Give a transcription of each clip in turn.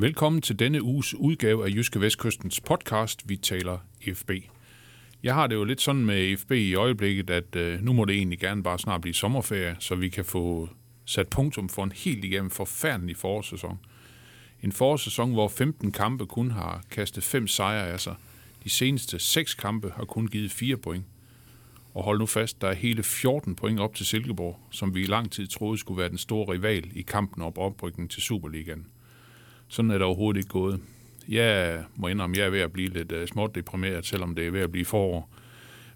Velkommen til denne uges udgave af Jyske Vestkystens podcast, Vi taler FB. Jeg har det jo lidt sådan med FB i øjeblikket, at øh, nu må det egentlig gerne bare snart blive sommerferie, så vi kan få sat punktum for en helt igennem forfærdelig forårssæson. En forårssæson, hvor 15 kampe kun har kastet fem sejre af sig. De seneste seks kampe har kun givet fire point. Og hold nu fast, der er hele 14 point op til Silkeborg, som vi i lang tid troede skulle være den store rival i kampen op oprykningen til Superligaen. Sådan er det overhovedet ikke gået. Jeg må indrømme, jeg er ved at blive lidt uh, småt deprimeret, selvom det er ved at blive forår.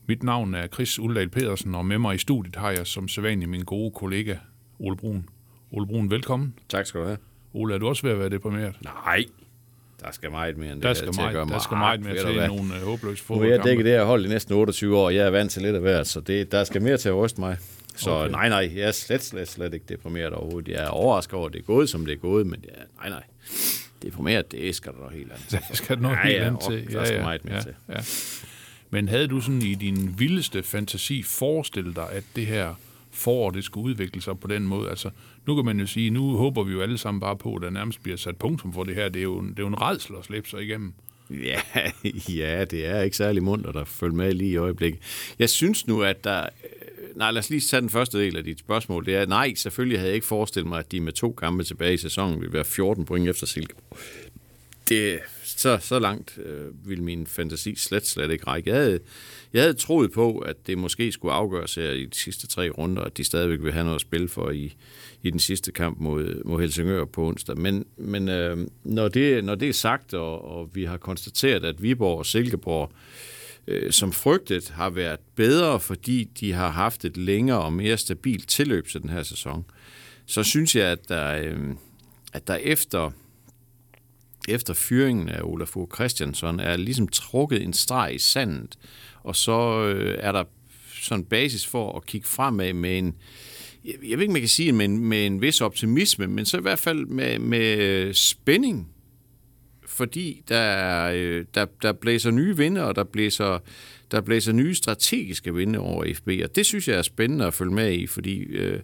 Mit navn er Chris Uldal Pedersen, og med mig i studiet har jeg som sædvanlig min gode kollega Ole Brun. Ole Brun, velkommen. Tak skal du have. Ole, er du også ved at være deprimeret? Nej, der skal meget mere end Der det skal, til at meget, gøre der skal meget mere til hvad? nogle uh, håbløse Nu har jeg dækket fodboldkampe. det her hold i næsten 28 år, og jeg er vant til lidt af hvert, så det, der skal mere til at ryste mig. Så Okay. nej, nej, jeg er slet, slet, slet ikke deprimeret overhovedet. Jeg er overrasket over, at det er gået, som det er gået, men jeg, nej, nej. Deprimeret, det skal der noget helt andet til. Der skal noget Ja, helt ja, andet til. der skal meget mere ja, til. Ja. Men havde du sådan i din vildeste fantasi forestillet dig, at det her forår, det skulle udvikle sig på den måde? Altså, nu kan man jo sige, nu håber vi jo alle sammen bare på, at der nærmest bliver sat punktum for det her. Det er jo en, det er jo en redsel at slippe sig igennem. Ja, ja, det er ikke særlig mundt at følge med lige i øjeblikket. Jeg synes nu, at der... Nej, lad os lige tage den første del af dit spørgsmål. Det er, nej, selvfølgelig havde jeg ikke forestillet mig, at de med to kampe tilbage i sæsonen ville være 14 point efter Silkeborg. Det, så, så langt øh, ville min fantasi slet, slet ikke række. Jeg havde, jeg havde troet på, at det måske skulle afgøres her i de sidste tre runder, at de stadigvæk vil have noget at spille for i, i den sidste kamp mod, mod Helsingør på onsdag. Men, men øh, når, det, når det er sagt, og, og vi har konstateret, at Viborg og Silkeborg øh, Øh, som frygtet har været bedre, fordi de har haft et længere og mere stabilt tilløb til den her sæson, så synes jeg, at der, øh, at der efter efter fyringen af Olaf Fogh Christiansen er ligesom trukket en streg i sandet, og så øh, er der sådan basis for at kigge fremad med en, jeg ved ikke, man kan sige, med en, med en vis optimisme, men så i hvert fald med, med øh, spænding, fordi der, øh, der, der blæser nye vinde, og der blæser, der blæser nye strategiske vinde over FB, og det synes jeg er spændende at følge med i, fordi øh,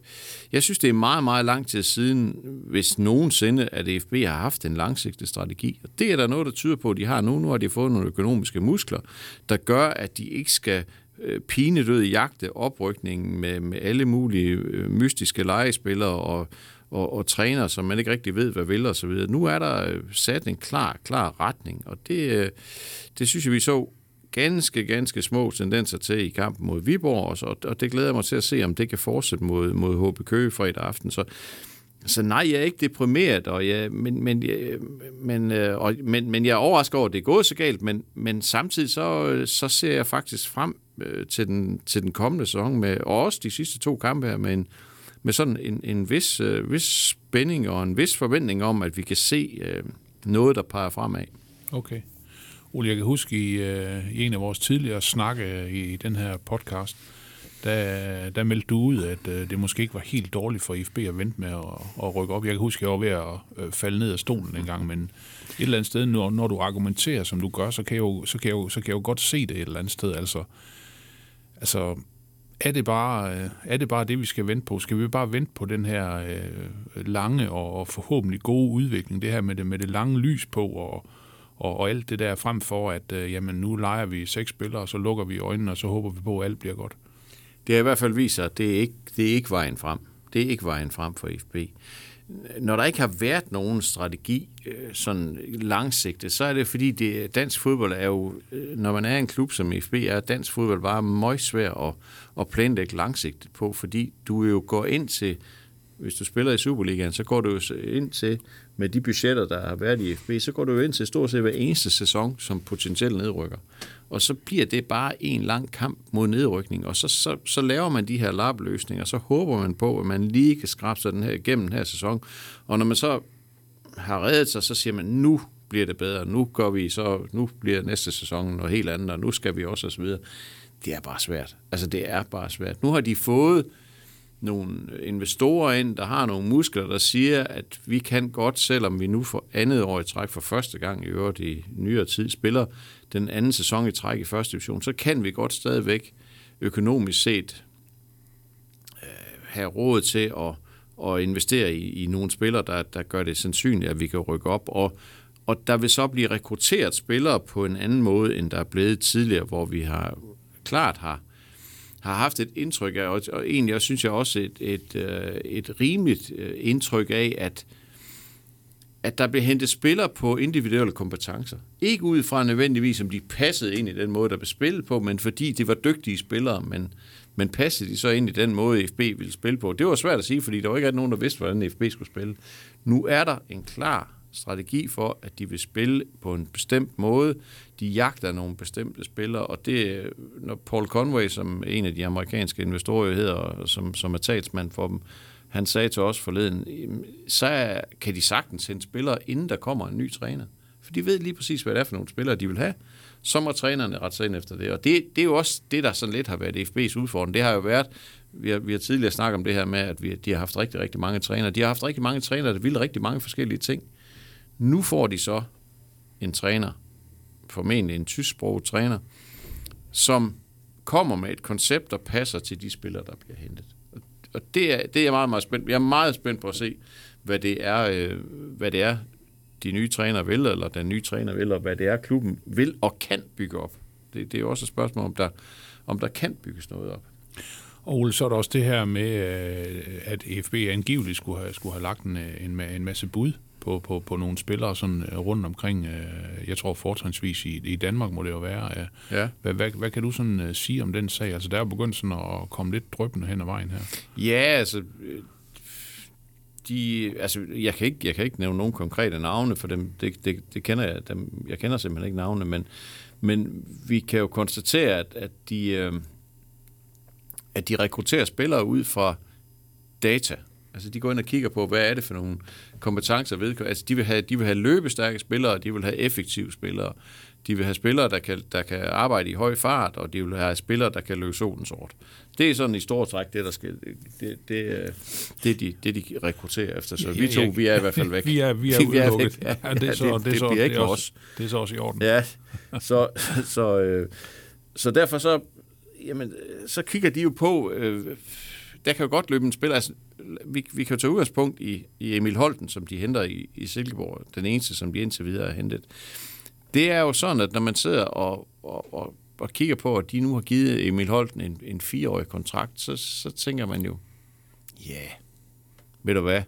jeg synes, det er meget, meget lang tid siden, hvis nogensinde, at FB har haft en langsigtet strategi. Og det er der noget, der tyder på, at de har nu. Nu har de fået nogle økonomiske muskler, der gør, at de ikke skal øh, pinedød jagte oprykningen med, med alle mulige øh, mystiske legespillere og, og, og træner, som man ikke rigtig ved, hvad vil og så videre. Nu er der øh, sat en klar, klar retning, og det, øh, det synes jeg, vi så ganske, ganske små tendenser til i kampen mod Viborg, og, så, og det glæder jeg mig til at se, om det kan fortsætte mod, mod HB Køge fredag aften. Så, så nej, jeg er ikke deprimeret, og jeg, men, men, jeg, men, og, men, men jeg er overrasket over, at det er gået så galt, men, men samtidig så, så ser jeg faktisk frem til, den, til den kommende sæson, med, og også de sidste to kampe her, med, en, med sådan en, en vis, øh, vis spænding og en vis forventning om, at vi kan se øh, noget, der peger fremad. Okay. Ole, jeg kan huske i, øh, i en af vores tidligere snakke i, i den her podcast, der, der meldte du ud, at øh, det måske ikke var helt dårligt for IFB at vente med at, at rykke op. Jeg kan huske, at jeg var ved at øh, falde ned af stolen en gang, men et eller andet sted, når, når du argumenterer, som du gør, så kan, jeg jo, så, kan jeg jo, så kan jeg jo godt se det et eller andet sted. Altså, altså er det, bare, øh, er det bare det, vi skal vente på? Skal vi bare vente på den her øh, lange og, og forhåbentlig gode udvikling, det her med det, med det lange lys på, og, og, og alt det der frem for, at øh, jamen, nu leger vi seks spillere, og så lukker vi øjnene, og så håber vi på, at alt bliver godt. Det har i hvert fald vist sig, at det er ikke, det er ikke vejen frem. Det er ikke vejen frem for FB. Når der ikke har været nogen strategi øh, sådan langsigtet, så er det fordi, det, dansk fodbold er jo, øh, når man er en klub som FB, er dansk fodbold bare meget svært at, at planlægge langsigtet på, fordi du jo går ind til, hvis du spiller i Superligaen, så går du jo ind til, med de budgetter, der har været i FB, så går du jo ind til stort set hver eneste sæson som potentiel nedrykker. Og så bliver det bare en lang kamp mod nedrykning, og så, så, så laver man de her lappeløsninger, så håber man på, at man lige kan skrabe sig den her, igennem den her sæson. Og når man så har reddet sig, så siger man, nu bliver det bedre, nu går vi så, nu bliver næste sæson noget helt andet, og nu skal vi også, osv. så videre. Det er bare svært. Altså, det er bare svært. Nu har de fået nogle investorer ind, der har nogle muskler, der siger, at vi kan godt, selvom vi nu for andet år i træk for første gang i øvrigt i nyere tid spiller den anden sæson i træk i første division, så kan vi godt stadigvæk økonomisk set øh, have råd til at, at investere i, i nogle spillere, der, der gør det sandsynligt, at vi kan rykke op. Og, og der vil så blive rekrutteret spillere på en anden måde, end der er blevet tidligere, hvor vi har klart har har haft et indtryk af, og, og egentlig også, synes jeg også et, et, øh, et rimeligt øh, indtryk af, at, at der blev hentet spillere på individuelle kompetencer. Ikke ud fra nødvendigvis, om de passede ind i den måde, der blev spillet på, men fordi de var dygtige spillere, men, men passede de så ind i den måde, FB ville spille på. Det var svært at sige, fordi der var ikke nogen, der vidste, hvordan FB skulle spille. Nu er der en klar strategi for, at de vil spille på en bestemt måde. De jagter nogle bestemte spillere, og det når Paul Conway, som en af de amerikanske investorer hedder, som, som er talsmand for dem, han sagde til os forleden, så kan de sagtens sende spillere, inden der kommer en ny træner. For de ved lige præcis, hvad det er for nogle spillere, de vil have. Så må trænerne rette sig ind efter det. Og det, det er jo også det, der sådan lidt har været FB's udfordring. Det har jo været, vi har, vi har tidligere snakket om det her med, at vi, de har haft rigtig, rigtig mange trænere. De har haft rigtig mange trænere, der vil rigtig mange forskellige ting. Nu får de så en træner, formentlig en tysksproget træner, som kommer med et koncept, der passer til de spillere, der bliver hentet. Og det er, det er jeg meget, meget spændt. Jeg er meget spændt på at se, hvad det er, øh, hvad det er de nye træner vil, eller den nye træner vil, og hvad det er, klubben vil og kan bygge op. Det, det er jo også et spørgsmål, om der, om der kan bygges noget op. Og Ole, så er der også det her med, øh, at FB angiveligt skulle have, skulle have lagt en, øh, en, en masse bud på, på, på nogle spillere sådan øh, rundt omkring, øh, jeg tror fortrinsvis i, i Danmark må det jo være. Ja. Hvad, hvad, hvad kan du sådan øh, sige om den sag? Altså der er jo begyndt sådan at komme lidt drøbende hen ad vejen her. Ja, altså, de, altså jeg, kan ikke, jeg kan ikke nævne nogen konkrete navne for dem, det, det, det kender jeg, dem, jeg kender simpelthen ikke navne, men, men vi kan jo konstatere, at, at, de, øh, at de rekrutterer spillere ud fra data, Altså de går ind og kigger på, hvad er det for nogle kompetencer ved. Altså de vil have, de vil have løbestærke spillere, de vil have effektive spillere. De vil have spillere, der kan, der kan arbejde i høj fart, og de vil have spillere, der kan løbe solen sort. Det er sådan i stor træk, det der skal, det, det, det, de, det de rekrutterer efter. Så vi to, vi er i hvert fald væk. vi er, vi er udelukket. Ja, ja, det, så, det, det, det, bliver ikke det er også, Det er så også i orden. Ja, så, så, øh, så derfor så, jamen, så kigger de jo på, øh, der kan jo godt løbe en spiller, altså vi, vi kan jo tage udgangspunkt i, i Emil Holten, som de henter i, i Silkeborg, den eneste, som de indtil videre har hentet. Det er jo sådan, at når man sidder og, og, og, og kigger på, at de nu har givet Emil Holten en, en fireårig kontrakt, så, så tænker man jo, ja, yeah, ved du hvad,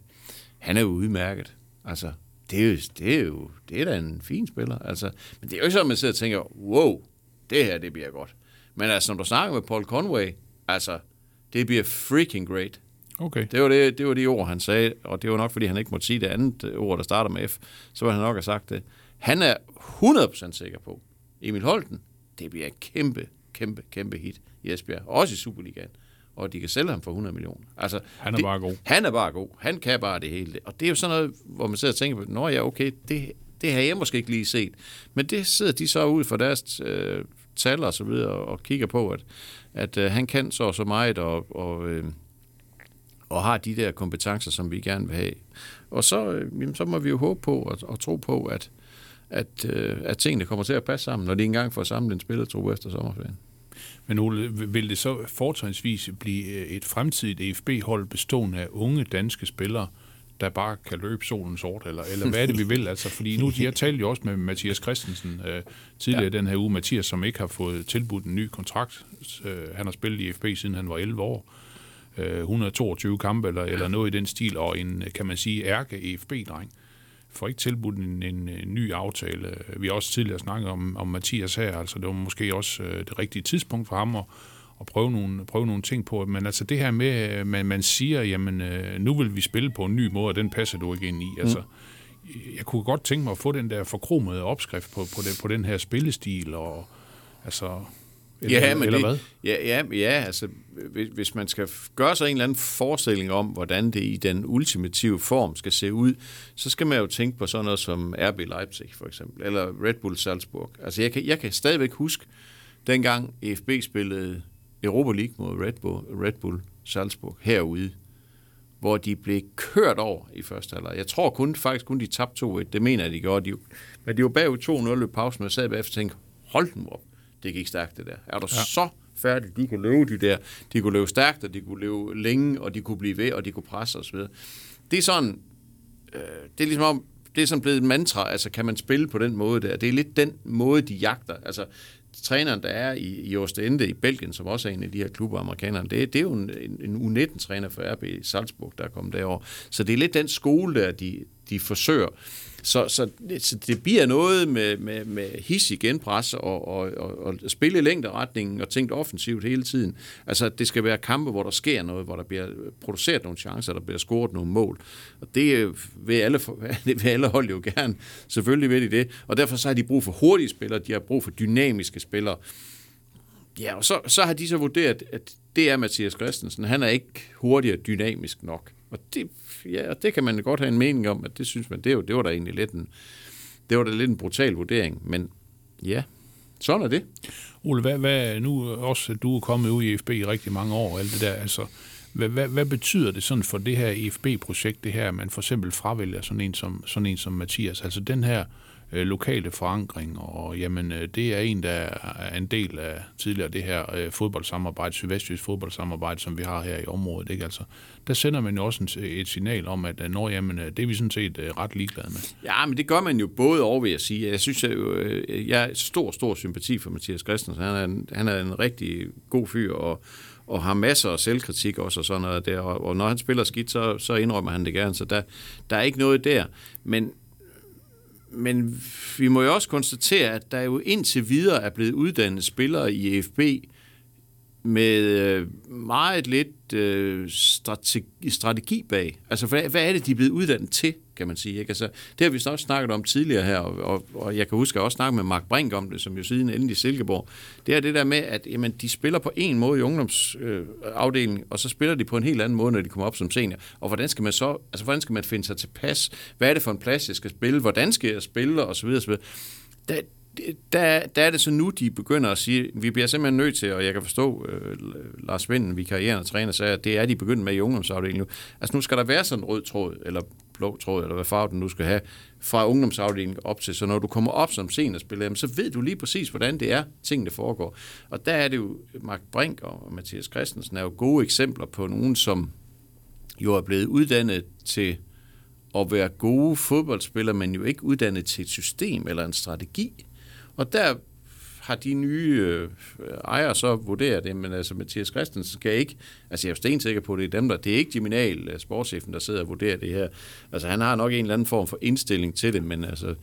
han er jo udmærket. Altså, det er jo, det er jo det er da en fin spiller. Altså, men det er jo ikke sådan, at man sidder og tænker, wow, det her, det bliver godt. Men altså, når du snakker med Paul Conway, altså, det bliver freaking great. Okay. Det var, det, det var de ord, han sagde, og det var nok, fordi han ikke måtte sige det andet ord, der starter med F. Så var han nok have sagt det. Han er 100% sikker på, Emil Holten, det bliver et kæmpe, kæmpe, kæmpe hit i Esbjerg. Også i Superligaen. Og de kan sælge ham for 100 millioner. Altså, Han er det, bare god. Han er bare god. Han kan bare det hele. Og det er jo sådan noget, hvor man sidder og tænker på, nå ja, okay, det, det har jeg måske ikke lige set. Men det sidder de så ud for deres øh, tal og så videre og, kigger på, at, at øh, han kan så og så meget, og, og øh, og har de der kompetencer, som vi gerne vil have. Og så, øh, jamen, så må vi jo håbe på og, og tro på, at, at, øh, at tingene kommer til at passe sammen, når de engang får samlet en spillertro efter sommerferien. Men Ole, vil det så fortrinsvis blive øh, et fremtidigt EFB-hold bestående af unge danske spillere, der bare kan løbe solen sort, eller, eller hvad er det, vi vil? Altså, fordi nu, jeg talte jo også med Mathias Christensen øh, tidligere ja. den her uge, Mathias, som ikke har fået tilbudt en ny kontrakt. Øh, han har spillet i EFB, siden han var 11 år. 122 kampe eller, eller noget i den stil, og en, kan man sige, ærke EFB-dreng får ikke tilbudt en, en, en ny aftale. Vi har også tidligere snakket om, om Mathias her, altså det var måske også øh, det rigtige tidspunkt for ham at, at prøve, nogle, prøve nogle ting på. Men altså det her med, at man, man siger, jamen øh, nu vil vi spille på en ny måde, og den passer du ikke ind i. Altså, mm. Jeg kunne godt tænke mig at få den der forkromede opskrift på, på, det, på den her spillestil, og altså Ja, men eller det, hvad? Ja, ja, ja, altså hvis, hvis man skal gøre sig en eller anden forestilling om, hvordan det i den ultimative form skal se ud, så skal man jo tænke på sådan noget som RB Leipzig for eksempel, eller Red Bull Salzburg. Altså jeg kan, jeg kan stadigvæk huske, dengang EFB spillede Europa League mod Red Bull, Red Bull Salzburg herude, hvor de blev kørt over i første halvleg. Jeg tror kun, faktisk kun de tabte 2-1. Det mener jeg, de gjorde. De, men de var bagud 2-0 i pausen, og jeg sad bagefter og tænkte, hold nu op, det gik stærkt det der. Er du ja. så færdig? De kunne løbe de der. De kunne løbe stærkt, og de kunne løbe længe, og de kunne blive ved, og de kunne presse osv. Det er sådan, øh, det er ligesom om, det er sådan blevet et mantra, altså kan man spille på den måde der? Det er lidt den måde, de jagter. Altså, træneren, der er i, i Ostende i Belgien, som også er en af de her klubber, amerikanerne, det, det er jo en, en, en U19-træner for RB Salzburg, der er kommet derover. Så det er lidt den skole, der de, de forsøger. Så, så, så det bliver noget med, med, med hissig genpres og, og, og, og spille i længderetningen og tænkt offensivt hele tiden. Altså, det skal være kampe, hvor der sker noget, hvor der bliver produceret nogle chancer, der bliver scoret nogle mål. Og det øh, vil alle, det vil alle hold jo gerne. Selvfølgelig vil de det. Og derfor så har de brug for hurtige spillere, de har brug for dynamiske spillere. Ja, og så, så har de så vurderet, at det er Mathias Christensen. Han er ikke hurtig og dynamisk nok. Og det, ja, og det kan man godt have en mening om, at det synes man, det, er jo, det var da egentlig lidt en, det var da lidt en brutal vurdering. Men ja, sådan er det. Ole, hvad, hvad, nu også, at du er kommet ud i FB i rigtig mange år, og alt det der, altså, hvad, hvad, hvad betyder det sådan for det her IFB-projekt, det her, at man for eksempel fravælger sådan en som, sådan en som Mathias? Altså den her øh, Øh, lokale forankring, og jamen, øh, det er en, der er en del af tidligere det her øh, fodboldsamarbejde, sydvestjysk fodboldsamarbejde, som vi har her i området. Ikke? Altså, der sender man jo også en, et signal om, at øh, når, jamen, øh, det er vi sådan set øh, ret ligeglade med. Ja, men det gør man jo både over, vil jeg sige. Jeg synes, jeg, øh, jeg er stor, stor sympati for Mathias Christensen. Han er en, han er en rigtig god fyr, og, og har masser af selvkritik også og sådan noget der. Og, og når han spiller skidt, så, så indrømmer han det gerne, så der, der er ikke noget der. Men, men vi må jo også konstatere, at der jo indtil videre er blevet uddannet spillere i EFB med øh, meget lidt øh, strategi, strategi bag. Altså, hvad, hvad er det, de er blevet uddannet til, kan man sige? Ikke? Altså, det har vi også snakket om tidligere her, og, og, og jeg kan huske, at jeg også snakket med Mark Brink om det, som jo siden endte i Silkeborg. Det er det der med, at jamen, de spiller på en måde i ungdomsafdelingen, øh, og så spiller de på en helt anden måde, når de kommer op som senior. Og hvordan skal man så, altså, hvordan skal man finde sig tilpas? Hvad er det for en plads, jeg skal spille? Hvordan skal jeg spille? Og så videre, så videre. Der, der, der er det så nu, de begynder at sige, vi bliver simpelthen nødt til, og jeg kan forstå, øh, Lars Vinden, vikarierende træner, sagde, at det er de begyndt med i ungdomsafdelingen nu. Altså nu skal der være sådan en rød tråd, eller blå tråd, eller hvad farve den nu skal have, fra ungdomsafdelingen op til. Så når du kommer op som seniorspiller, så ved du lige præcis, hvordan det er, tingene foregår. Og der er det jo, Mark Brink og Mathias Christensen er jo gode eksempler på nogen, som jo er blevet uddannet til at være gode fodboldspillere, men jo ikke uddannet til et system eller en strategi. Og der har de nye øh, ejere så vurderet det, men altså Mathias Christensen skal ikke, altså jeg er jo stensikker på, at det er dem, der, det er ikke Giminal, øh, sportschefen, der sidder og vurderer det her. Altså han har nok en eller anden form for indstilling til det, men altså,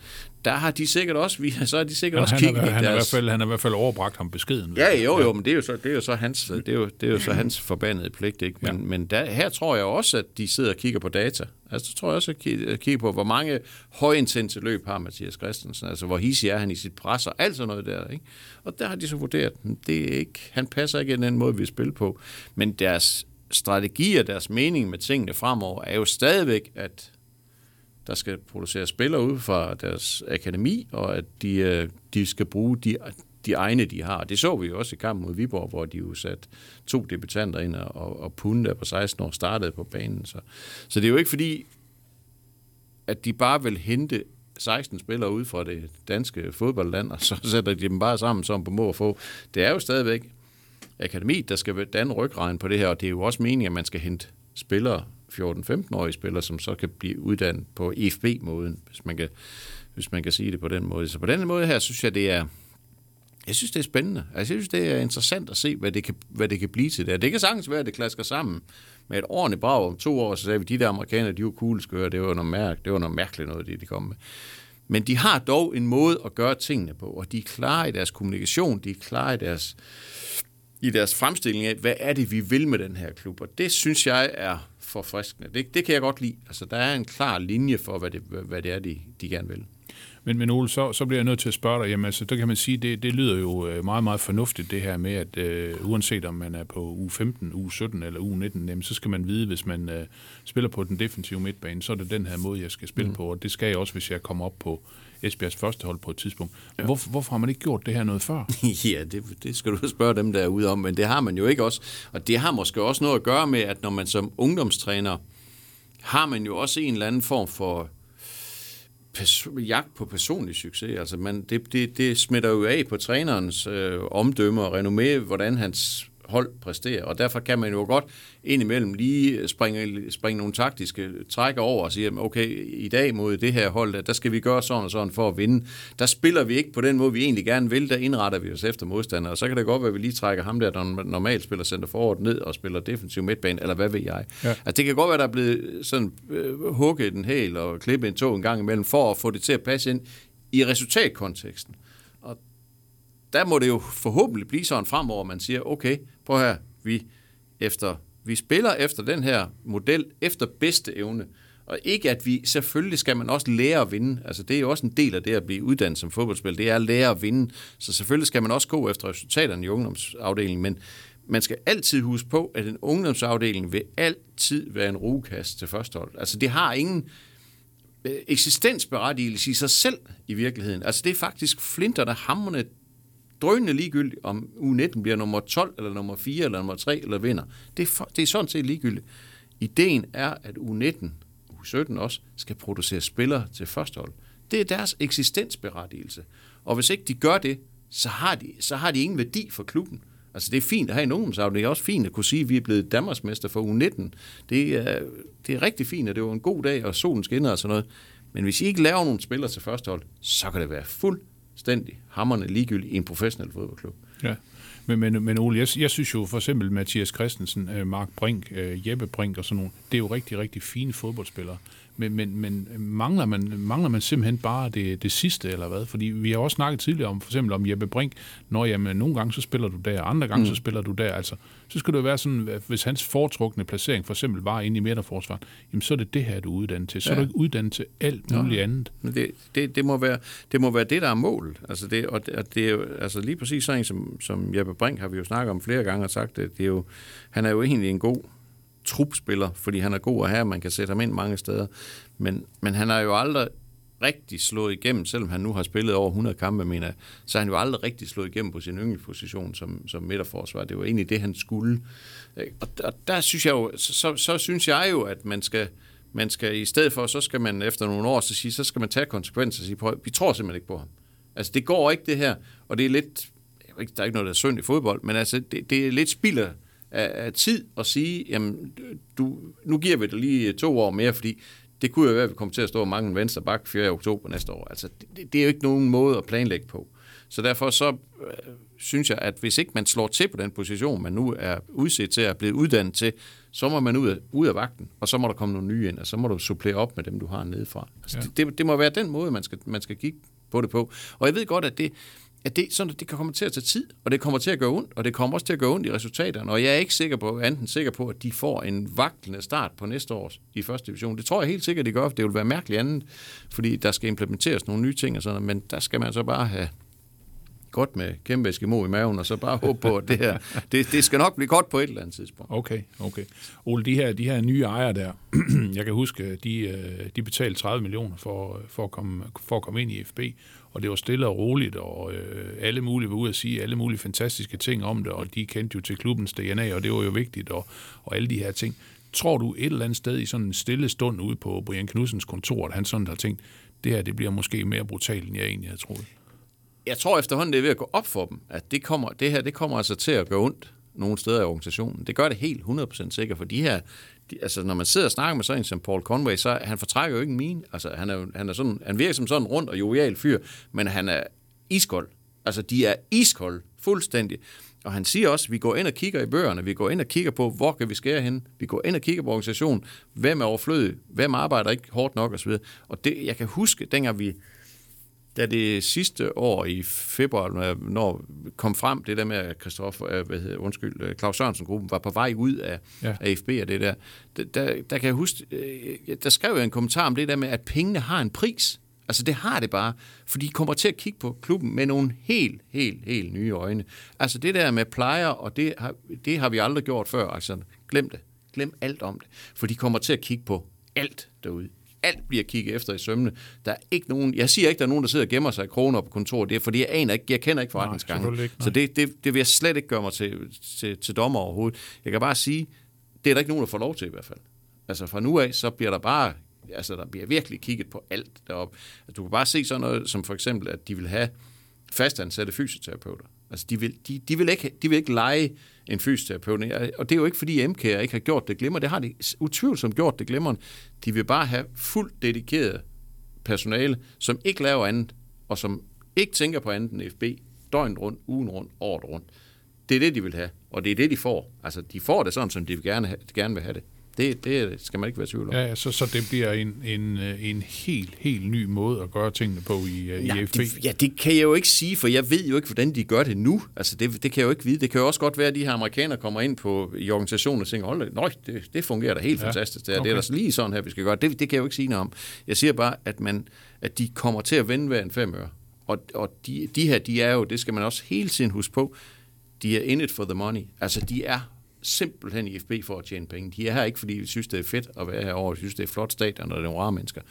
der har de sikkert også, vi, så har de sikkert Han, også han, kigget er, i han, er i hvert fald, han er i hvert fald overbragt ham beskeden. Ja, jo, jo, men det er jo så, det er jo så hans, det er jo, det er jo så hans forbandede pligt, ikke? Men, Ja. men der, her tror jeg også, at de sidder og kigger på data. Altså, så tror jeg også, at ki- at kigge på, hvor mange højintense løb har Mathias Christensen, altså hvor hissig er han i sit pres og alt sådan noget der, ikke? Og der har de så vurderet, at det er ikke, han passer ikke i den måde, vi spiller på. Men deres strategi og deres mening med tingene fremover er jo stadigvæk, at der skal producere spillere ud fra deres akademi, og at de, øh, de skal bruge de, de egne, de har. Det så vi jo også i kampen mod Viborg, hvor de jo satte to debutanter ind, og, og Pune, der på 16 år, startede på banen. Så, så det er jo ikke fordi, at de bare vil hente 16 spillere ud fra det danske fodboldland, og så sætter de dem bare sammen som på må og få. Det er jo stadigvæk akademi, der skal danne ryggraden på det her, og det er jo også meningen, at man skal hente spillere, 14-15-årige spillere, som så kan blive uddannet på EFB-måden, hvis man, kan, hvis man kan sige det på den måde. Så på den måde her, synes jeg, det er, jeg synes, det er spændende. Altså, jeg synes, det er interessant at se, hvad det kan, hvad det kan blive til det. Det kan sagtens være, at det klasker sammen med et ordentligt brag om to år, så sagde vi, de der amerikanere, de var cool høre. det var noget, mærke, det var noget mærkeligt noget, det de kom med. Men de har dog en måde at gøre tingene på, og de er klare i deres kommunikation, de er klare i deres, i deres fremstilling af, hvad er det, vi vil med den her klub. Og det synes jeg er forfriskende. Det, det kan jeg godt lide. Altså, der er en klar linje for, hvad det, hvad det er, de, de gerne vil. Men, men Ole, så, så bliver jeg nødt til at spørge dig, jamen altså, der kan man sige, det, det lyder jo øh, meget, meget fornuftigt det her med, at øh, uanset om man er på uge 15, uge 17 eller uge 19, jamen, så skal man vide, hvis man øh, spiller på den defensive midtbane, så er det den her måde, jeg skal spille mm. på, og det skal jeg også, hvis jeg kommer op på Esbjergs første hold på et tidspunkt. Ja. Hvorfor, hvorfor har man ikke gjort det her noget før? ja, det, det skal du spørge dem, der er ude om, men det har man jo ikke også. Og det har måske også noget at gøre med, at når man som ungdomstræner har man jo også en eller anden form for jagt på personlig succes. Altså man, det, det, det smitter jo af på trænerens øh, omdømme og renommé, hvordan hans hold præsterer. Og derfor kan man jo godt indimellem lige springe, springe nogle taktiske trækker over og sige, okay, i dag mod det her hold, der skal vi gøre sådan og sådan for at vinde. Der spiller vi ikke på den måde, vi egentlig gerne vil, der indretter vi os efter modstandere. Og så kan det godt være, at vi lige trækker ham der, der normalt spiller center forward ned og spiller defensiv midtbane, eller hvad ved jeg. Ja. Altså, det kan godt være, der er blevet sådan øh, hugget en hæl og klippet en tog en gang imellem, for at få det til at passe ind i resultatkonteksten. Og der må det jo forhåbentlig blive sådan fremover, man siger, okay, prøv her, vi, efter, vi spiller efter den her model, efter bedste evne. Og ikke at vi, selvfølgelig skal man også lære at vinde. Altså det er jo også en del af det at blive uddannet som fodboldspiller. Det er at lære at vinde. Så selvfølgelig skal man også gå efter resultaterne i ungdomsafdelingen. Men man skal altid huske på, at en ungdomsafdeling vil altid være en rugekast til førstehold. Altså det har ingen øh, eksistensberettigelse i sig selv i virkeligheden. Altså det er faktisk flinterne hammerne drønende ligegyldigt, om U19 bliver nummer 12, eller nummer 4, eller nummer 3, eller vinder. Det er, for, det er sådan set ligegyldigt. Ideen er, at U19, U17 også, skal producere spillere til førstehold. Det er deres eksistensberettigelse. Og hvis ikke de gør det, så har de, så har de ingen værdi for klubben. Altså det er fint at have en ungdomsafdeling. Det er også fint at kunne sige, at vi er blevet Danmarksmester for U19. Det er, det er rigtig fint, at det var en god dag, og solen skinner og sådan noget. Men hvis I ikke laver nogle spillere til førstehold, så kan det være fuld fuldstændig hammerne ligegyldigt i en professionel fodboldklub. Ja. Men, men, men Ole, jeg, jeg synes jo for eksempel Mathias Christensen, øh, Mark Brink, øh, Jeppe Brink og sådan nogle, det er jo rigtig, rigtig fine fodboldspillere. Men, men, men mangler, man, mangler man simpelthen bare det, det sidste, eller hvad? Fordi vi har også snakket tidligere om, for eksempel om Jeppe Brink, når jamen, nogle gange så spiller du der, andre gange mm. så spiller du der. Altså, så skal det jo være sådan, hvis hans foretrukne placering for eksempel var inde i midterforsvaret, jamen så er det det her, du er uddannet til. Så ja. er du ikke uddannet til alt muligt ja. andet. Men det, det, det, må være, det må være det, der er målet. Altså det, og det, og det er jo, altså lige præcis sådan som, som Jeppe Brink har vi jo snakket om flere gange og sagt, at det er jo, han er jo egentlig en god trupspiller, fordi han er god at have, man kan sætte ham ind mange steder. Men, men han har jo aldrig rigtig slået igennem, selvom han nu har spillet over 100 kampe, mener jeg, så har han jo aldrig rigtig slået igennem på sin yndlingsposition som, som midterforsvar. Det var egentlig det, han skulle. Øh, og, og der synes jeg jo, så, så, så synes jeg jo, at man skal, man skal i stedet for, så skal man efter nogle år så sige, så skal man tage konsekvenser og sige, prøv, vi tror simpelthen ikke på ham. Altså, det går ikke det her, og det er lidt, der er ikke noget, der er synd i fodbold, men altså, det, det er lidt spilder af, af tid at sige, jamen, du, nu giver vi dig lige to år mere, fordi det kunne jo være, at vi kommer til at stå og mange venstre bak 4. oktober næste år. Altså, det, det er jo ikke nogen måde at planlægge på. Så derfor så øh, synes jeg, at hvis ikke man slår til på den position, man nu er udset til at blive uddannet til, så må man ud af, ud af vagten, og så må der komme nogle nye ind, og så må du supplere op med dem, du har nedefra. Altså, ja. det, det, det må være den måde, man skal, man skal kigge på det på. Og jeg ved godt, at det, at det, sådan, at det kommer til at tage tid, og det kommer til at gøre ondt, og det kommer også til at gøre ondt i resultaterne. Og jeg er ikke sikker på, enten sikker på, at de får en vagtende start på næste års i første division. Det tror jeg helt sikkert, de gør, for det vil være mærkeligt andet, fordi der skal implementeres nogle nye ting og sådan men der skal man så bare have godt med kæmpe Eskimo i maven, og så bare håbe på, at det her, det, det skal nok blive godt på et eller andet tidspunkt. Okay, okay. Ole, de her, de her nye ejere der, jeg kan huske, de, øh, de betalte 30 millioner for, for, at komme, for at komme ind i FB, og det var stille og roligt, og øh, alle mulige var ude at sige alle mulige fantastiske ting om det, og de kendte jo til klubbens DNA, og det var jo vigtigt, og, og alle de her ting. Tror du et eller andet sted i sådan en stille stund ude på Brian Knudsens kontor, at han sådan har tænkt, det her det bliver måske mere brutalt, end jeg egentlig havde troet? Jeg tror efterhånden, det er ved at gå op for dem, at det, kommer, det her det kommer altså til at gøre ondt nogle steder i organisationen. Det gør det helt 100% sikkert, for de her, de, altså når man sidder og snakker med sådan en som Paul Conway, så han fortrækker jo ikke min. Altså han, er, han, er sådan, han virker som sådan rundt og jovial fyr, men han er iskold. Altså de er iskold fuldstændig. Og han siger også, at vi går ind og kigger i bøgerne, vi går ind og kigger på, hvor kan vi skære hen, vi går ind og kigger på organisationen, hvem er overflødig, hvem arbejder ikke hårdt nok osv. Og det, jeg kan huske, dengang vi, da det sidste år i februar, når kom frem, det der med, at Christoffer, øh, hvad hedder, undskyld, øh, Claus Sørensen-gruppen var på vej ud af, ja. af FB og det der, der, der, der kan jeg huske, øh, der skrev jeg en kommentar om det der med, at pengene har en pris. Altså det har det bare, for de kommer til at kigge på klubben med nogle helt, helt, helt nye øjne. Altså det der med plejer, og det har, det har vi aldrig gjort før, altså glem det. Glem alt om det, for de kommer til at kigge på alt derude. Alt bliver kigget efter i sømne. Der er ikke nogen, jeg siger ikke, der er nogen, der sidder og gemmer sig i kroner på kontoret. Det er, fordi jeg aner ikke, jeg kender ikke forretningsgangen. ikke, nej. Så det, det, det vil jeg slet ikke gøre mig til, til, til dommer overhovedet. Jeg kan bare sige, det er der ikke nogen, der får lov til i hvert fald. Altså fra nu af, så bliver der bare, altså der bliver virkelig kigget på alt deroppe. Altså, du kan bare se sådan noget, som for eksempel, at de vil have fastansatte fysioterapeuter. Altså de vil, de, de vil, ikke, de vil ikke lege en fysioterapeut. Og det er jo ikke, fordi MK ikke har gjort det glimmer. Det har de utvivlsomt gjort det glemmer. De vil bare have fuldt dedikeret personale, som ikke laver andet, og som ikke tænker på andet end FB, døgnet rundt, ugen rundt, året rundt. Det er det, de vil have, og det er det, de får. Altså, de får det sådan, som de vil gerne, have, gerne vil have det. Det, det skal man ikke være i tvivl om. Ja, så, så det bliver en, en, øh, en helt, helt ny måde at gøre tingene på i, øh, Ja, i FB. det, ja, det kan jeg jo ikke sige, for jeg ved jo ikke, hvordan de gør det nu. Altså, det, det kan jeg jo ikke vide. Det kan jo også godt være, at de her amerikanere kommer ind på, i organisationen og tænker, hold nøj, det, det fungerer da helt Ja, fantastisk. Det er, okay. det er da lige sådan her, vi skal gøre. Det, det kan jeg jo ikke sige noget om. Jeg siger bare, at, man, at de kommer til at vende hver en fem øre. Og, og de, de her, de er jo, det skal man også hele tiden huske på, de er in it for the money. Altså, de er simpelthen i FB for at tjene penge. De er her ikke, fordi vi synes, det er fedt at være herovre. Vi synes, det er flot stadion, og det er nogle rare mennesker.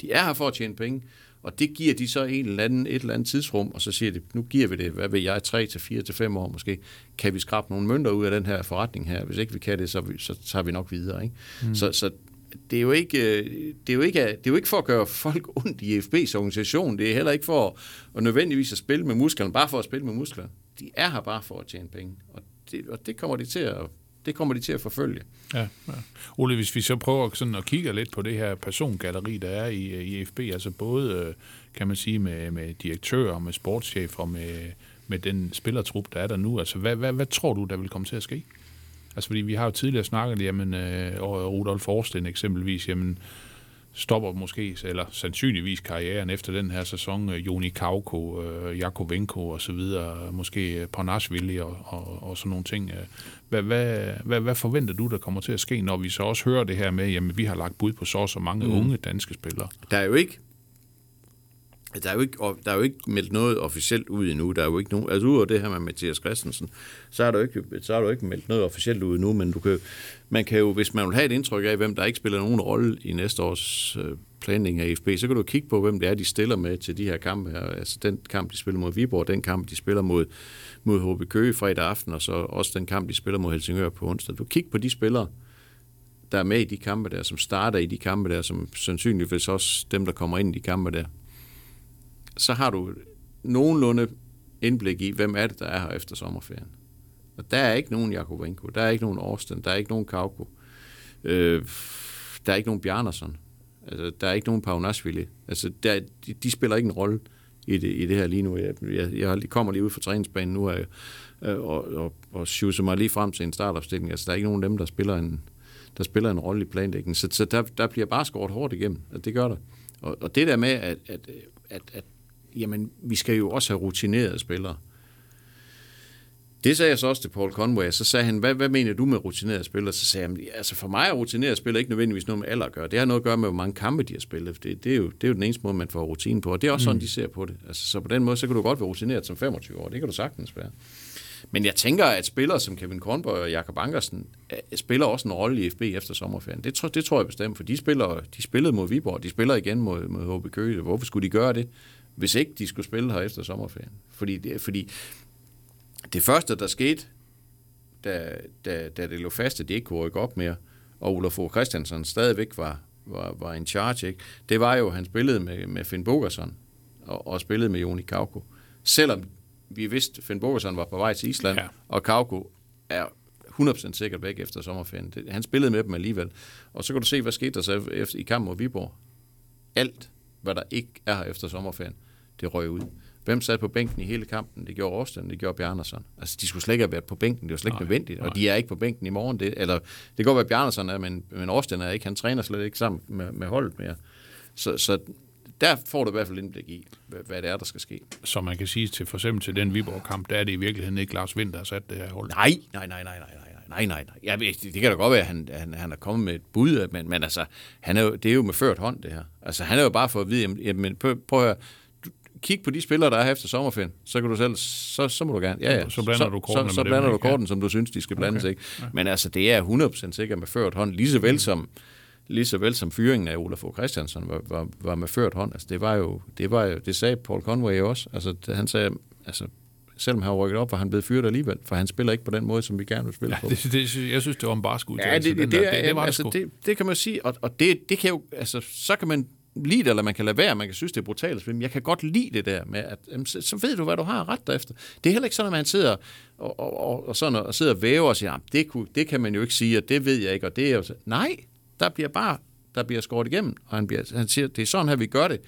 De er her for at tjene penge, og det giver de så en eller anden, et eller andet tidsrum, og så siger de, nu giver vi det, hvad ved jeg, 3 til 4 til 5 år måske. Kan vi skrabe nogle mønter ud af den her forretning her? Hvis ikke vi kan det, så, vi, så tager vi nok videre. Ikke? Mm. Så, så det er, jo ikke, øh, det, er jo ikke, det er jo ikke for at gøre folk ondt i FB's organisation. Det er heller ikke for at, at nødvendigvis at spille med musklerne, bare for at spille med muskler. De er her bare for at tjene penge, og det, og det kommer de til at det kommer de til at forfølge. Ja, ja. Ole, hvis vi så prøver sådan at kigge lidt på det her persongalleri, der er i, øh, i FB, altså både, øh, kan man sige, med, med direktører, med sportschefer, med, med den spillertrup, der er der nu, altså hvad, hvad, hvad tror du, der vil komme til at ske? Altså fordi vi har jo tidligere snakket, jamen øh, og Rudolf Forsten eksempelvis, jamen stopper måske, eller sandsynligvis karrieren efter den her sæson, øh, Joni Kauko, øh, Jakovenko og så videre, måske øh, og, og, og sådan nogle ting. Hvad, hvad, hvad, hvad forventer du, der kommer til at ske, når vi så også hører det her med, jamen vi har lagt bud på så og så mange mm. unge danske spillere? Der er jo ikke der er, jo ikke, der er jo ikke meldt noget officielt ud endnu. Der er jo ikke nogen, altså udover det her med Mathias Christensen, så er der jo ikke, så er der jo ikke meldt noget officielt ud endnu, men du kan, man kan jo, hvis man vil have et indtryk af, hvem der ikke spiller nogen rolle i næste års øh, planlægning af FB, så kan du kigge på, hvem det er, de stiller med til de her kampe her. Altså den kamp, de spiller mod Viborg, den kamp, de spiller mod, mod HB Køge fredag aften, og så også den kamp, de spiller mod Helsingør på onsdag. Du kigger på de spillere, der er med i de kampe der, som starter i de kampe der, som sandsynligvis også dem, der kommer ind i de kampe der, så har du nogenlunde indblik i, hvem er det, der er her efter sommerferien. Og der er ikke nogen Jakovenko, der er ikke nogen Austin, der er ikke nogen Kauko, øh, der er ikke nogen Bjarnason, altså, der er ikke nogen Paunasvili. Altså, der, de, de spiller ikke en rolle i det, i det her lige nu. Jeg, jeg, jeg kommer lige ud fra træningsbanen nu og, og, og, og sjuser mig lige frem til en startopstilling. Altså, der er ikke nogen af dem, der spiller en, der spiller en rolle i planlægningen. Så, så der, der bliver bare skåret hårdt igennem. Altså, det gør der. Og, og det der med, at, at, at, at jamen, vi skal jo også have rutinerede spillere. Det sagde jeg så også til Paul Conway, så sagde han, hvad, hvad mener du med rutinerede spillere? Så sagde han, altså for mig er rutinerede spillere ikke nødvendigvis noget med alder at gøre. Det har noget at gøre med, hvor mange kampe de har spillet. Det, det, er, jo, det er jo den eneste måde, man får rutine på, og det er også sådan, de ser på det. Altså, så på den måde, så kan du godt være rutineret som 25 år. Det kan du sagtens være. Men jeg tænker, at spillere som Kevin Kornborg og Jakob Ankersen øh, spiller også en rolle i FB efter sommerferien. Det, tror, det tror jeg bestemt, for de, spiller, de spillede mod Viborg, de spiller igen mod, mod HB Køge. Hvorfor skulle de gøre det, hvis ikke de skulle spille her efter sommerferien? Fordi det, fordi det første, der skete, da, da, da det lå fast, at de ikke kunne rykke op mere, og Olaf Fogh Christiansen stadigvæk var, var, var in charge, ikke? det var jo, at han spillede med, med Finn Bogerson og, og spillede med Joni Kauko. Selvom vi vidste, at Finn Bogerson var på vej til Island, Ja. og Kauko er 100% sikkert væk efter sommerferien. Det, han spillede med dem alligevel. Og så kan du se, hvad skete der så efter, i kampen mod Viborg. Alt, hvad der ikke er her efter sommerferien, det røg ud. Hvem sad på bænken i hele kampen? Det gjorde Årsten, det gjorde Bjarnason. Altså, de skulle slet ikke have været på bænken, det var slet ikke Nej, nødvendigt, nej. og de er ikke på bænken i morgen. Det, eller, det kan godt være, Bjarnason er, men, men Årsten er ikke. Han træner slet ikke sammen med, med holdet mere. Så, så der får du i hvert fald indblik i, hvad, hvad det er, der skal ske. Så man kan sige til for eksempel til den Viborg-kamp, der er det i virkeligheden ikke Lars Vind, der har sat det her hold. Nej, nej, nej, nej, nej, nej. nej. nej. Ja, det, det kan da godt være, at han, han, han er kommet med et bud, men, men altså, han er jo, det er jo med ført hånd, det her. Altså, han er jo bare for at vide, jamen, jamen prøv, prøv at høre, kig på de spillere, der er her efter sommerferien, så kan du selv, så, så må du gerne. Ja, ja. Så blander du kortene så, så med dem, blander du ikke? Ja. korten, som du synes, de skal blandes, Okay. ikke? Men altså, det er 100% sikkert med ført hånd, lige så vel som, lige så vel som fyringen af Olaf Christiansen var, var, var med ført hånd. Altså, det var jo, det var jo, det sagde Paul Conway også. Altså, han sagde, altså, selvom han var rykket op, var han blevet fyret alligevel, for han spiller ikke på den måde, som vi gerne vil spille Ja, på. det, det, jeg synes, det var en barsk Ja, udtalelse. det, det, det, det, det altså, det, sgu. det, det kan man sige, og, og det, det kan jo, altså, så kan man lide det, eller man kan lade være, man kan synes, det er brutalt, men jeg kan godt lide det der med, at jamen, så, så ved du, hvad du har ret efter. Det er heller ikke sådan, at man sidder og, og, og, og, sådan, og sidder og væver og siger, "Jamen, det, kunne, det kan man jo ikke sige, og det ved jeg ikke, og det er jo. Nej, der bliver bare, der bliver skåret igennem, og han, bliver, han siger, det er sådan her, vi gør det.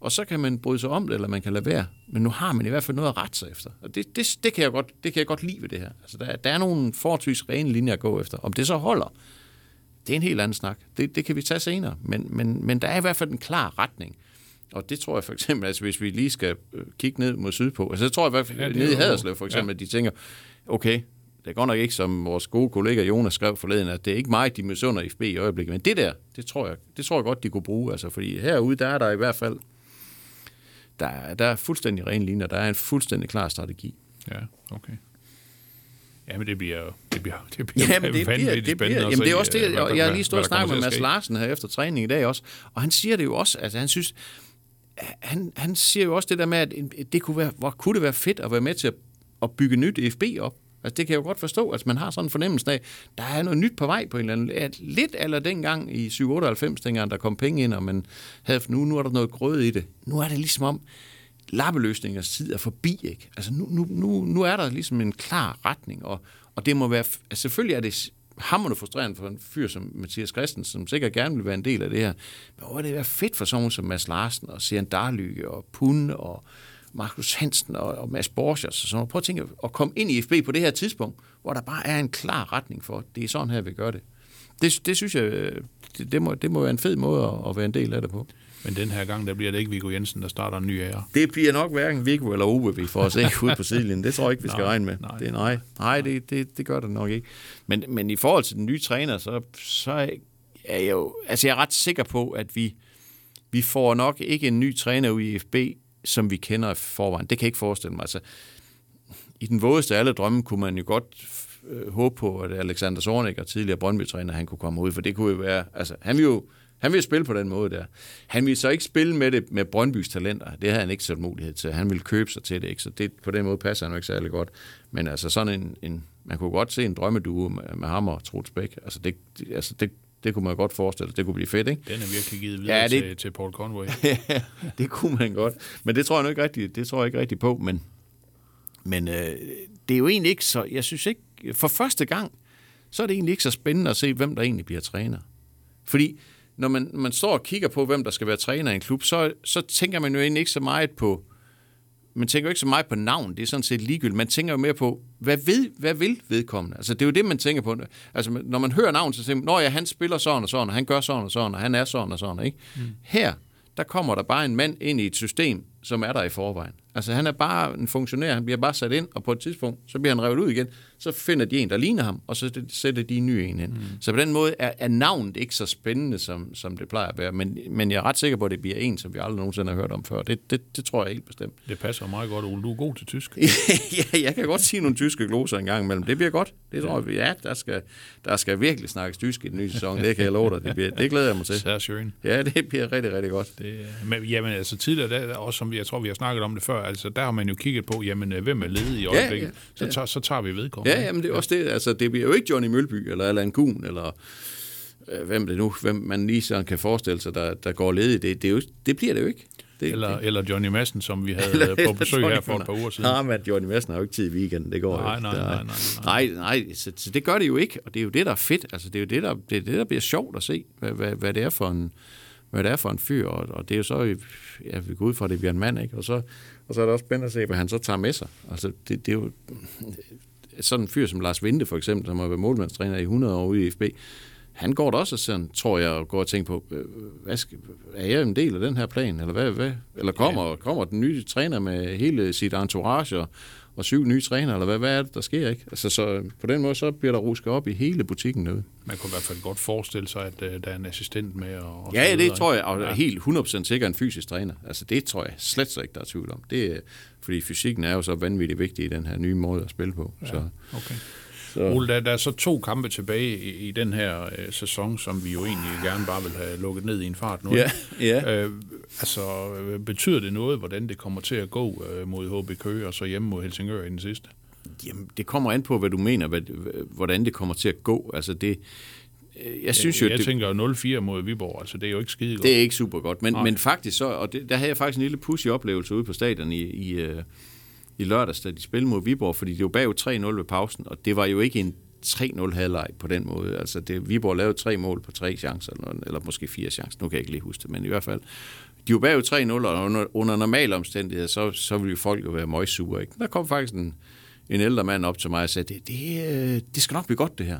Og så kan man bryde sig om det, eller man kan lade være. Men nu har man i hvert fald noget at rette sig efter. Og det, det, det, kan, jeg godt, det kan jeg godt lide ved det her. Altså, der, der er nogle forholdsvis rene linjer at gå efter. Om det så holder, det er en helt anden snak. Det, det kan vi tage senere. Men, men, men der er i hvert fald en klar retning. Og det tror jeg for eksempel, altså hvis vi lige skal øh, kigge ned mod sydpå, altså det tror jeg i hvert fald, Ja, nede i Haderslev for eksempel, ja. at de tænker, okay, det godt nok ikke, som vores gode kollega Jonas skrev forleden, at det er ikke mig, de misunder FB i øjeblikket, men det der, det tror jeg, det tror jeg godt, de kunne bruge, altså fordi herude, der er der i hvert fald, der, er- der er fuldstændig ren linjer, der er en fuldstændig klar strategi. Ja, okay. Jamen, det bliver det bliver, det bliver Jamen, det bliver, det bliver, jamen, det er også det, øh, og jeg har lige stået og snakket med Mads. Larsen her efter træning i dag også, og han siger det jo også, altså han synes, han, han siger jo også det der med, at det kunne være, hvor kunne det være fedt at være med til at, at bygge nyt FB op. Altså det kan jeg jo godt forstå, at man har sådan en fornemmelse af, der er noget nyt på vej på en eller anden at Lidt eller dengang i 798, dengang der kom penge ind, og man havde, nu, nu er der noget grød i det. Nu er det ligesom om, lappeløsningers tid er forbi, ikke? Altså nu, nu, nu, nu er der ligesom en klar retning, og, og det må være, altså selvfølgelig er det hammerende frustrerende for en fyr som Mathias Christensen, som sikkert gerne vil være en del af det her. Men hvor er det være fedt for sådan som Mads Larsen, og Sian Darlykke, og Pun, og Markus Hansen, og, og Mads Borgers og sådan noget. Prøv at tænke at komme ind i FB på det her tidspunkt, hvor der bare er en klar retning for, det er sådan her, vi gør det. Det, det synes jeg, øh, det, det, må, det må være en fed måde at, at være en del af det på. Men den her gang, der bliver det ikke Viggo Jensen, der starter en ny ære. Det bliver nok hverken Viggo eller Ove, vi får os ikke ud på sidelinjen. Det tror jeg ikke, vi skal Nej, regne med. nej. det, er nej, nej det, det, det gør det nok ikke. Men, men i forhold til den nye træner, så, så er jeg jo... Altså, jeg er ret sikker på, at vi, vi får nok ikke en ny træner i FB, som vi kender i forvejen. Det kan jeg ikke forestille mig. Altså, i den vådeste af alle drømme kunne man jo godt øh, håbe på, at Alexander Zornig og tidligere Brøndby-træner, han kunne komme ud, for det kunne jo være, altså han vil jo han vil spille på den måde der. Han vil så ikke spille med det med Brøndbys talenter. Det havde han ikke sådan mulighed til. Han ville købe sig til det, ikke? så det, på den måde passer han jo ikke særlig godt. Men altså sådan en, en man kunne godt se en drømmeduo med, med ham og Troels Bæk. Altså det, det, altså det, det kunne man godt forestille sig. Det kunne blive fedt, ikke? Den er virkelig givet videre Ja, det... til, til Paul Conway. Ja, det kunne man godt. Men det tror jeg nu ikke rigtigt, det tror jeg ikke rigtigt på. Men, men øh, det er jo egentlig ikke så... Jeg synes ikke... For første gang, så er det egentlig ikke så spændende at se, hvem der egentlig bliver træner. Fordi når man, man står og kigger på, hvem der skal være træner i en klub, så, så tænker man jo egentlig ikke så meget på... Man tænker jo ikke så meget på navn, det er sådan set ligegyldigt. Man tænker jo mere på, hvad, ved, hvad vil vedkommende? Altså, det er jo det, man tænker på. Altså, når man hører navn, så tænker man, Nå ja, han spiller sådan og sådan, og han gør sådan og sådan, og han er sådan og sådan, ikke? Mm. Her, der kommer der bare en mand ind i et system, som er der i forvejen. Altså, han er bare en funktionær, han bliver bare sat ind, og på et tidspunkt, så bliver han revet ud igen. Så finder de en, der ligner ham, og så sætter de en ny en ind. Mm. Så på den måde er, er navnet ikke så spændende, som, som det plejer at være. Men, men jeg er ret sikker på, at det bliver en, som vi aldrig nogensinde har hørt om før. Det, det, det tror jeg helt bestemt. Det passer meget godt, Ole. Du er god til tysk. ja, jeg kan godt sige nogle tyske gloser en gang imellem. Det bliver godt. Det tror jeg, ja, der skal, der skal virkelig snakkes tysk i den nye sæson. Det kan jeg love dig. Det, bliver, det glæder jeg mig til. Schön. Ja, det bliver rigtig, rigtig godt. Det, men, jamen, altså tidligere, der, også som vi, jeg tror, vi har snakket om det før, altså der har man jo kigget på, jamen, øh, hvem er ledig i øjeblikket? ja, så, ja. tager, så tager vi vedkommende. Ja, jamen det er også det. Altså, det bliver jo ikke Johnny Mølby, eller Allan Kuhn, eller øh, hvem det nu, hvem man lige sådan kan forestille sig, der, der går ledig. Det, det, er jo, det bliver det jo ikke. Det, Eller, det, eller Johnny Madsen, som vi havde på besøg her for et par uger siden. Nej, men Johnny Madsen har jo ikke tid i weekenden, det går Nej, ikke. nej, Der- nej, nej, nej. Nej, så, så, det gør det jo ikke, og det er jo det, der er fedt. Altså, det er jo det, der, det, er det, der bliver sjovt at se, hvad, hvad, hvad det er for en hvad det er for en fyr, og, og det er jo så, ja, vi går ud fra, at det bliver en mand, ikke? Og så, og så er det også spændende at se, hvad han så tager med sig. Altså, det, det er jo sådan en fyr som Lars Vinde, for eksempel, som har været målmandstræner i 100 år ude i FB, han går da også sådan, tror jeg, og går og tænker på, øh, hvad skal, er jeg en del af den her plan? Eller, hvad, hvad? eller kommer, ja. kommer den nye træner med hele sit entourage og, og syv nye trænere, eller hvad, hvad er det, der sker, ikke? Altså, så øh, på den måde, så bliver der rusket op i hele butikken nu. Man kunne i hvert fald godt forestille sig, at uh, der er en assistent med. Og, og Ja, det videre, tror jeg, og ja. helt 100% sikker en fysisk træner. Altså, det tror jeg slet, slet ikke, der er tvivl om. Det fordi fysikken er jo så vanvittigt vigtig i den her nye måde at spille på. Ja. Så, Okay. Så, Ole, der, der er så to kampe tilbage i, i den her øh, sæson, som vi jo egentlig gerne bare vil have lukket ned i en fart nu. ja, ja. Øh, altså, øh, betyder det noget, hvordan det kommer til at gå øh, mod HB Køge og så hjemme mod Helsingør i den sidste? Jamen, det kommer an på, hvad du mener, hvad, hvordan det kommer til at gå. Altså, det, øh, jeg synes jo, jeg, jeg det, tænker jo 0-4 mod Viborg, altså det er jo ikke skide godt. det er ikke super godt. Men, Nej. men faktisk så, og det, der havde jeg faktisk en lille pussy oplevelse ude på stadion i, i, øh, i lørdags, da de spillede mod Viborg, fordi det var bag 3-0 ved pausen, og det var jo ikke en 3-0 halvleg på den måde. Altså, det, Viborg lavede tre mål på tre chancer, eller, eller måske fire chancer, nu kan jeg ikke lige huske det, men i hvert fald, de var bag 3-0, og under, under normale omstændigheder, så, så ville jo folk jo være møgsure, ikke? Der kom faktisk en, en ældre mand op til mig og sagde, det, det, øh, det skal nok blive godt, det her.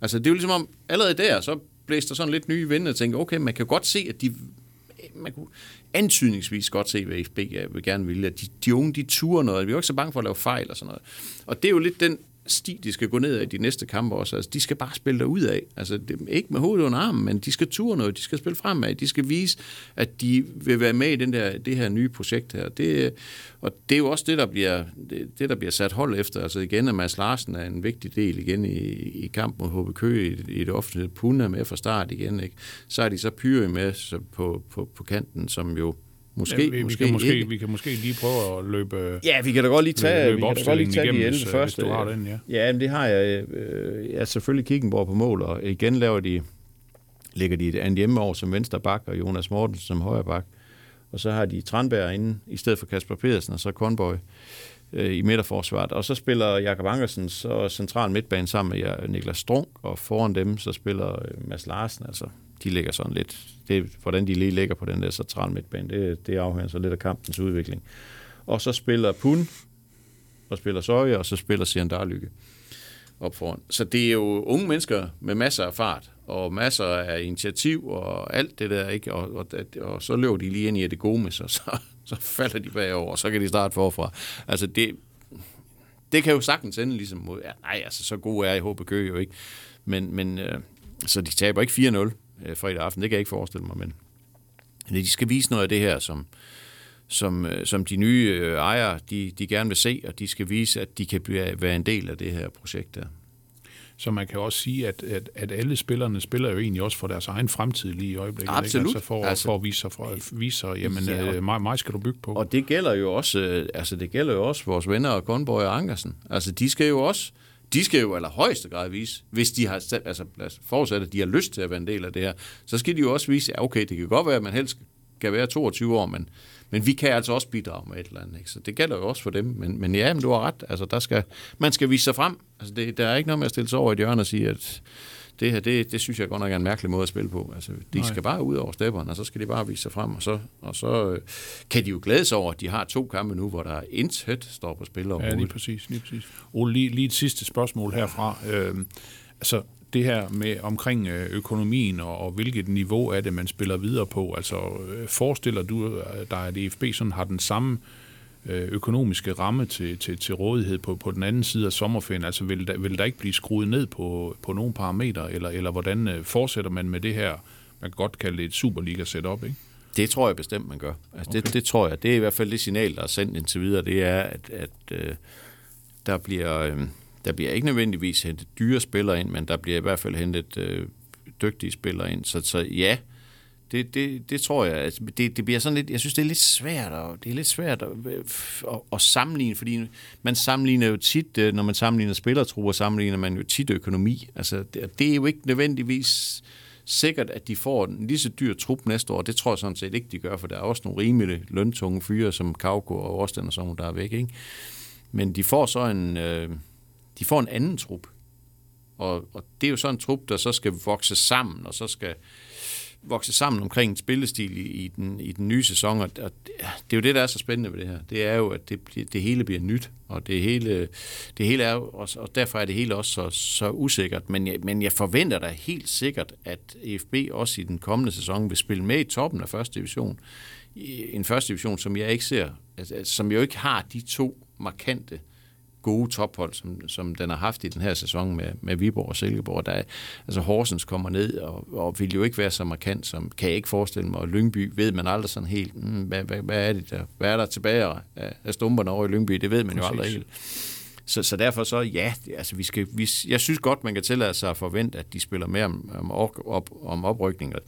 Altså, det er jo ligesom om, allerede der, så blæste der sådan lidt nye vinde, og tænkte, okay, man kan godt se, at de man kunne antydningsvis godt se, hvad FB øh, vil gerne ville. At de, de unge, de turer noget. Vi er jo ikke så bange for at lave fejl og sådan noget. Og det er jo lidt den sti, de skal gå ned af i de næste kampe også. Altså, de skal bare spille derud af. Altså, det, ikke med hovedet under armen, men de skal ture noget. De skal spille fremad. De skal vise, at de vil være med i den der, det her nye projekt her. Det, og det er jo også det, der bliver, det, det, der bliver sat hold efter. Altså igen, at Mads Larsen er en vigtig del igen i, i kamp mod HB Køge i, i det offentlige. Puna med fra start igen. Ikke? Så er de så Pyre med så på, på, på kanten, som jo måske, ja, vi, måske, vi, kan måske, ikke. vi kan måske lige prøve at løbe... Ja, vi kan da godt lige tage, løbe vi kan da godt lige tage de igennem, 11 hvis, øh, første. hvis du har den, ja. Ja, men det har jeg. Øh, Jeg er selvfølgelig Kickenborg på mål, og igen laver de, lægger de et andet hjemme over som venstre bak, og Jonas Mortensen som højre bak. Og så har de Tranberg inde, i stedet for Kasper Pedersen, og så Kornborg øh, i midterforsvaret. Og så spiller Jakob Angersen så central midtbane sammen med Niklas Strunk, og foran dem så spiller øh, Mads Larsen. Altså, de ligger sådan lidt, det, hvordan de lige ligger på den der central midtbane, det, det afhænger så lidt af kampens udvikling. Og så spiller Pun, og spiller Søje, og så spiller Sian Darlykke op foran. Så det er jo unge mennesker med masser af fart, og masser af initiativ, og alt det der, ikke? Og, og, og så løber de lige ind i det gode med sig, så, så falder de bagover, og så kan de starte forfra. Altså det, det kan jo sagtens ende ligesom mod, ja, nej, altså så god er i HB Køge jo ikke, men, men øh, så de taber ikke 4-0 øh, fredag aften, det kan jeg ikke forestille mig, men de skal vise noget af det her, som, som, øh, som de nye øh, ejere, de, de gerne vil se, og de skal vise, at de kan blive, være en del af det her projekt der. Så man kan også sige, at, at, at alle spillerne spiller jo egentlig også for deres egen fremtid lige i øjeblikket. Absolut. Ikke? Altså for, Altså- altså, for at vise sig, for, vise sig jamen, Ja, øh, mig, mig skal du bygge på. Og det gælder jo også, altså det gælder jo også vores venner og Kornborg og Ankersen. Altså de skal jo også, de skal jo allerhøjeste grad vise, hvis de har, altså lad os forudsætte, at de har lyst til at være en del af det her, så skal de jo også vise, at okay, det kan godt være, at man helst kan være 22 år, men, men vi kan altså også bidrage med et eller andet. Ikke? Så det gælder jo også for dem. Men, men ja, men du har ret. Altså, der skal, man skal vise sig frem. Altså, det, der er ikke noget med at stille sig over i et hjørne og sige, at det her, det, det synes jeg godt nok er en mærkelig måde at spille på. Altså, de Nej. skal bare ud over stepperne, og så skal de bare vise sig frem, og så, og så øh, kan de jo glæde sig over, at de har to kampe nu, hvor der intet står på spil Ja, lige overhovedet. præcis. Lige, præcis. Ole, lige, lige et sidste spørgsmål herfra. Øhm, altså, det her med omkring øh, økonomien og, og hvilket niveau er det, man spiller videre på. Altså, øh, forestiller du øh, dig, at EFB sådan har den samme øh, økonomiske ramme til, til, til rådighed på, på den anden side af sommerferien? Altså, vil der, vil der ikke blive skruet ned på, på nogle parametre, eller, eller hvordan øh, fortsætter man med det her, man kan godt kalde det et Superliga-setup, ikke? Det tror jeg bestemt, man gør. Altså, okay. det, det tror jeg. Det er i hvert fald det signal, der er sendt indtil videre, det er, at, at øh, der, bliver, øh, der bliver ikke nødvendigvis hentet dyre spillere ind, men der bliver i hvert fald hentet øh, dygtige spillere ind. Så, så ja, det, det, det tror jeg. Altså, det, det bliver sådan lidt, jeg synes, det er lidt svært, og det er lidt svært at, at, at sammenligne, fordi man sammenligner jo tit, øh, når man sammenligner spillertrupper, sammenligner man jo tit økonomi. Altså, det, det er jo ikke nødvendigvis sikkert, at de får en lige så dyr trup næste år. Det tror jeg sådan set ikke, de gør, for der er også nogle rimelige løntunge fyre, som Kauko og Årsten og sådan nogle, der er væk. Ikke? Men de får så en, øh, de får en anden trup. Og, og det er jo sådan en trup, der så skal vokse sammen, og så skal vokse sammen omkring en spillestil i, i, den, i den nye sæson, og, og det er jo det, der er så spændende ved det her. Det er jo, at det, det hele bliver nyt, og det hele, det hele er også, og derfor er det hele også så, så usikkert. Men jeg, men jeg forventer da helt sikkert, at EFB også i den kommende sæson vil spille med i toppen af første division. I En første division, som jeg ikke ser, altså, som jo ikke har de to markante gode tophold, som, som den har haft i den her sæson med, med Viborg og Silkeborg. Der er, altså Horsens kommer ned og, og vil jo ikke være så markant, som kan jeg ikke forestille mig. Og Lyngby ved man aldrig sådan helt, mm, hvad, hvad, hvad, er det der? Hvad er der tilbage af, af stumperne over i Lyngby? Det ved man Præcis. jo aldrig helt. Så, så derfor så, ja, altså vi skal, vi, jeg synes godt, man kan tillade sig at forvente, at de spiller mere om, om, op, om oprykning. Og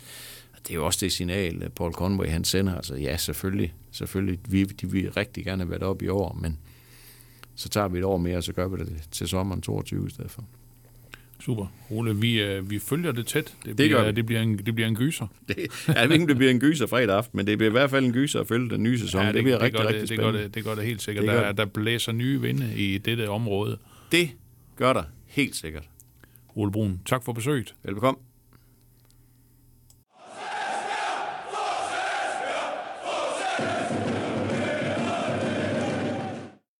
det er jo også det signal, Paul Conway han sender. Altså ja, selvfølgelig, selvfølgelig, vi, de vil rigtig gerne have været op i år, men så tager vi et år mere, og så gør vi det til sommeren 22 i stedet for. Super. Ole, vi, øh, vi følger det tæt. Det, det, bliver, det. det, bliver, en, det bliver en gyser. Det, jeg ved ikke, det bliver en gyser fredag aften, men det bliver i hvert fald en gyser at følge den nye sæson. Ja, det, det bliver det rigtig, rigtig det, spændende. Det gør det, det gør det helt sikkert. Det der, der blæser nye vinde i dette område. Det gør der helt sikkert. Ole Brun, tak for besøget. Velbekomme.